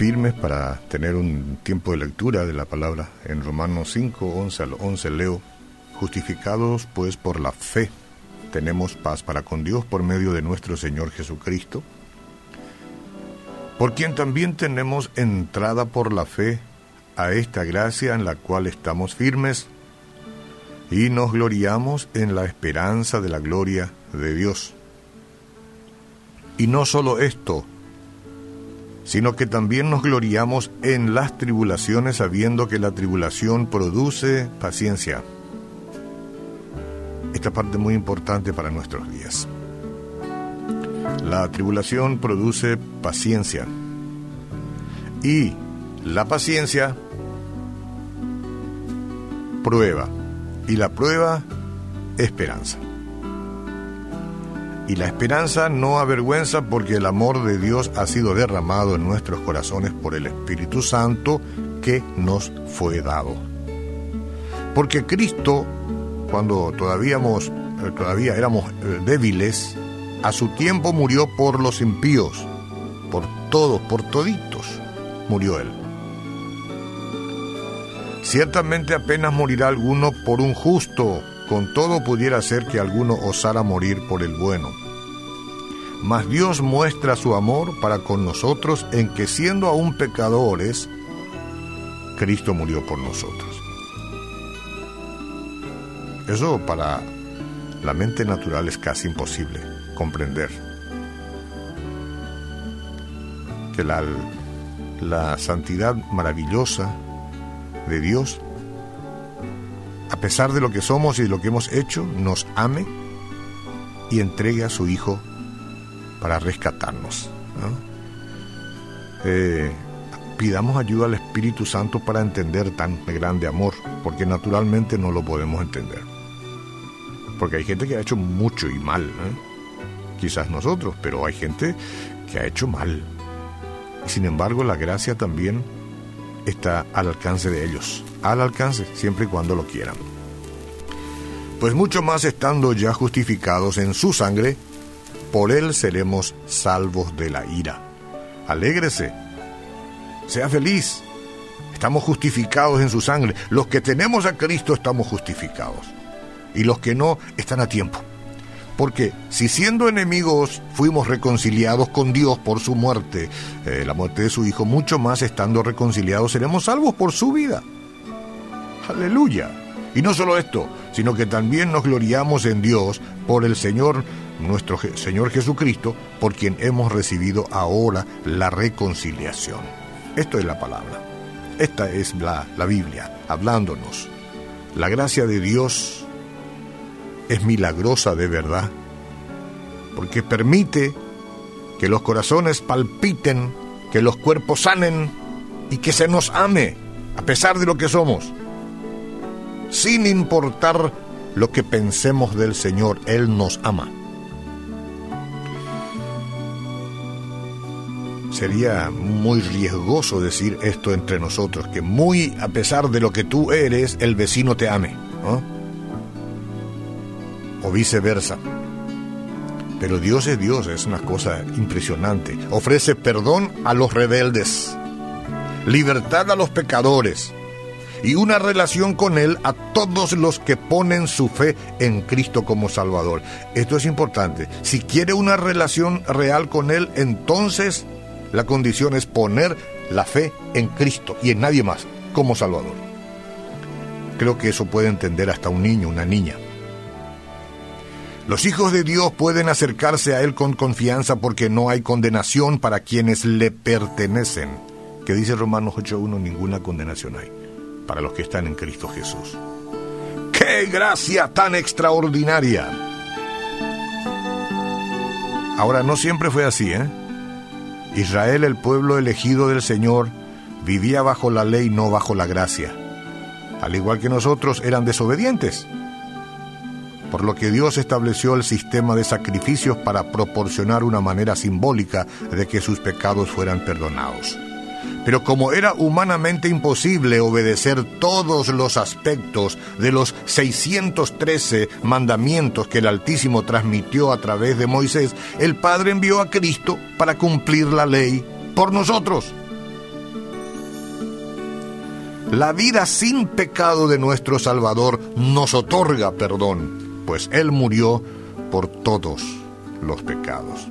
firmes para tener un tiempo de lectura de la palabra. En Romanos 5, 11 al 11 leo, justificados pues por la fe, tenemos paz para con Dios por medio de nuestro Señor Jesucristo, por quien también tenemos entrada por la fe a esta gracia en la cual estamos firmes y nos gloriamos en la esperanza de la gloria de Dios. Y no solo esto, sino que también nos gloriamos en las tribulaciones sabiendo que la tribulación produce paciencia. Esta parte muy importante para nuestros días. La tribulación produce paciencia y la paciencia prueba y la prueba esperanza. Y la esperanza no avergüenza porque el amor de Dios ha sido derramado en nuestros corazones por el Espíritu Santo que nos fue dado. Porque Cristo, cuando todavía, eh, todavía éramos eh, débiles, a su tiempo murió por los impíos, por todos, por toditos, murió Él. Ciertamente apenas morirá alguno por un justo, con todo pudiera ser que alguno osara morir por el bueno. Mas Dios muestra su amor para con nosotros en que siendo aún pecadores, Cristo murió por nosotros. Eso para la mente natural es casi imposible comprender. Que la, la santidad maravillosa de Dios a pesar de lo que somos y de lo que hemos hecho, nos ame y entregue a su Hijo para rescatarnos. Eh, pidamos ayuda al Espíritu Santo para entender tan grande amor, porque naturalmente no lo podemos entender. Porque hay gente que ha hecho mucho y mal, ¿eh? quizás nosotros, pero hay gente que ha hecho mal. Sin embargo, la gracia también está al alcance de ellos, al alcance, siempre y cuando lo quieran. Pues mucho más estando ya justificados en su sangre, por él seremos salvos de la ira. Alégrese, sea feliz, estamos justificados en su sangre. Los que tenemos a Cristo estamos justificados, y los que no están a tiempo. Porque si siendo enemigos fuimos reconciliados con Dios por su muerte, eh, la muerte de su Hijo, mucho más estando reconciliados seremos salvos por su vida. Aleluya. Y no solo esto, sino que también nos gloriamos en Dios por el Señor, nuestro Señor Jesucristo, por quien hemos recibido ahora la reconciliación. Esto es la palabra. Esta es la, la Biblia, hablándonos. La gracia de Dios es milagrosa de verdad, porque permite que los corazones palpiten, que los cuerpos sanen y que se nos ame, a pesar de lo que somos. Sin importar lo que pensemos del Señor, Él nos ama. Sería muy riesgoso decir esto entre nosotros, que muy a pesar de lo que tú eres, el vecino te ame o viceversa. Pero Dios es Dios, es una cosa impresionante. Ofrece perdón a los rebeldes, libertad a los pecadores y una relación con Él a todos los que ponen su fe en Cristo como Salvador. Esto es importante. Si quiere una relación real con Él, entonces la condición es poner la fe en Cristo y en nadie más como Salvador. Creo que eso puede entender hasta un niño, una niña. Los hijos de Dios pueden acercarse a Él con confianza porque no hay condenación para quienes le pertenecen. Que dice Romanos 8.1, ninguna condenación hay para los que están en Cristo Jesús. ¡Qué gracia tan extraordinaria! Ahora, no siempre fue así, ¿eh? Israel, el pueblo elegido del Señor, vivía bajo la ley, no bajo la gracia. al igual que nosotros, eran desobedientes. Por lo que Dios estableció el sistema de sacrificios para proporcionar una manera simbólica de que sus pecados fueran perdonados. Pero como era humanamente imposible obedecer todos los aspectos de los 613 mandamientos que el Altísimo transmitió a través de Moisés, el Padre envió a Cristo para cumplir la ley por nosotros. La vida sin pecado de nuestro Salvador nos otorga perdón, pues Él murió por todos los pecados.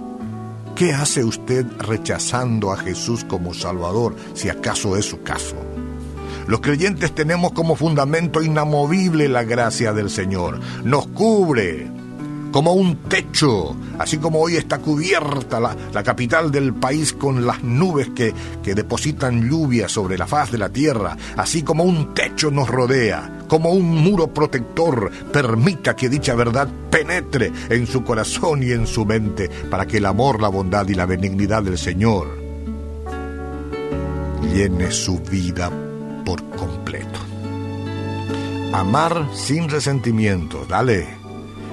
¿Qué hace usted rechazando a Jesús como Salvador, si acaso es su caso? Los creyentes tenemos como fundamento inamovible la gracia del Señor. Nos cubre, como un techo, así como hoy está cubierta la, capital del país con las nubes que, que depositan lluvia sobre la faz de la tierra, así como un techo nos rodea, como un muro protector permita que dicha verdad penetre en su corazón y en su mente, para que el amor, la bondad y la benignidad del Señor llene su vida por completo. Amar sin resentimiento, dale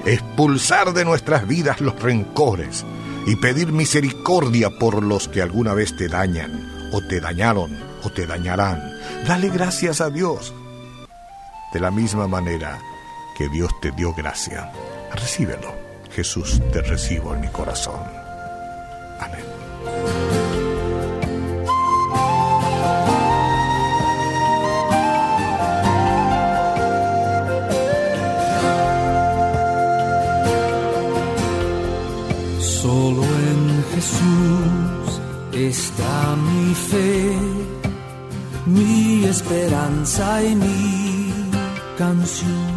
expulsar de nuestras vidas los rencores y pedir misericordia por los que alguna vez te dañan, o te dañaron, o te dañarán. Dale gracias a Dios. De la misma manera que Dios te dio gracia, recíbelo. Jesús, te recibo en mi corazón. Amén. está mi fe, mi esperanza y mi canción.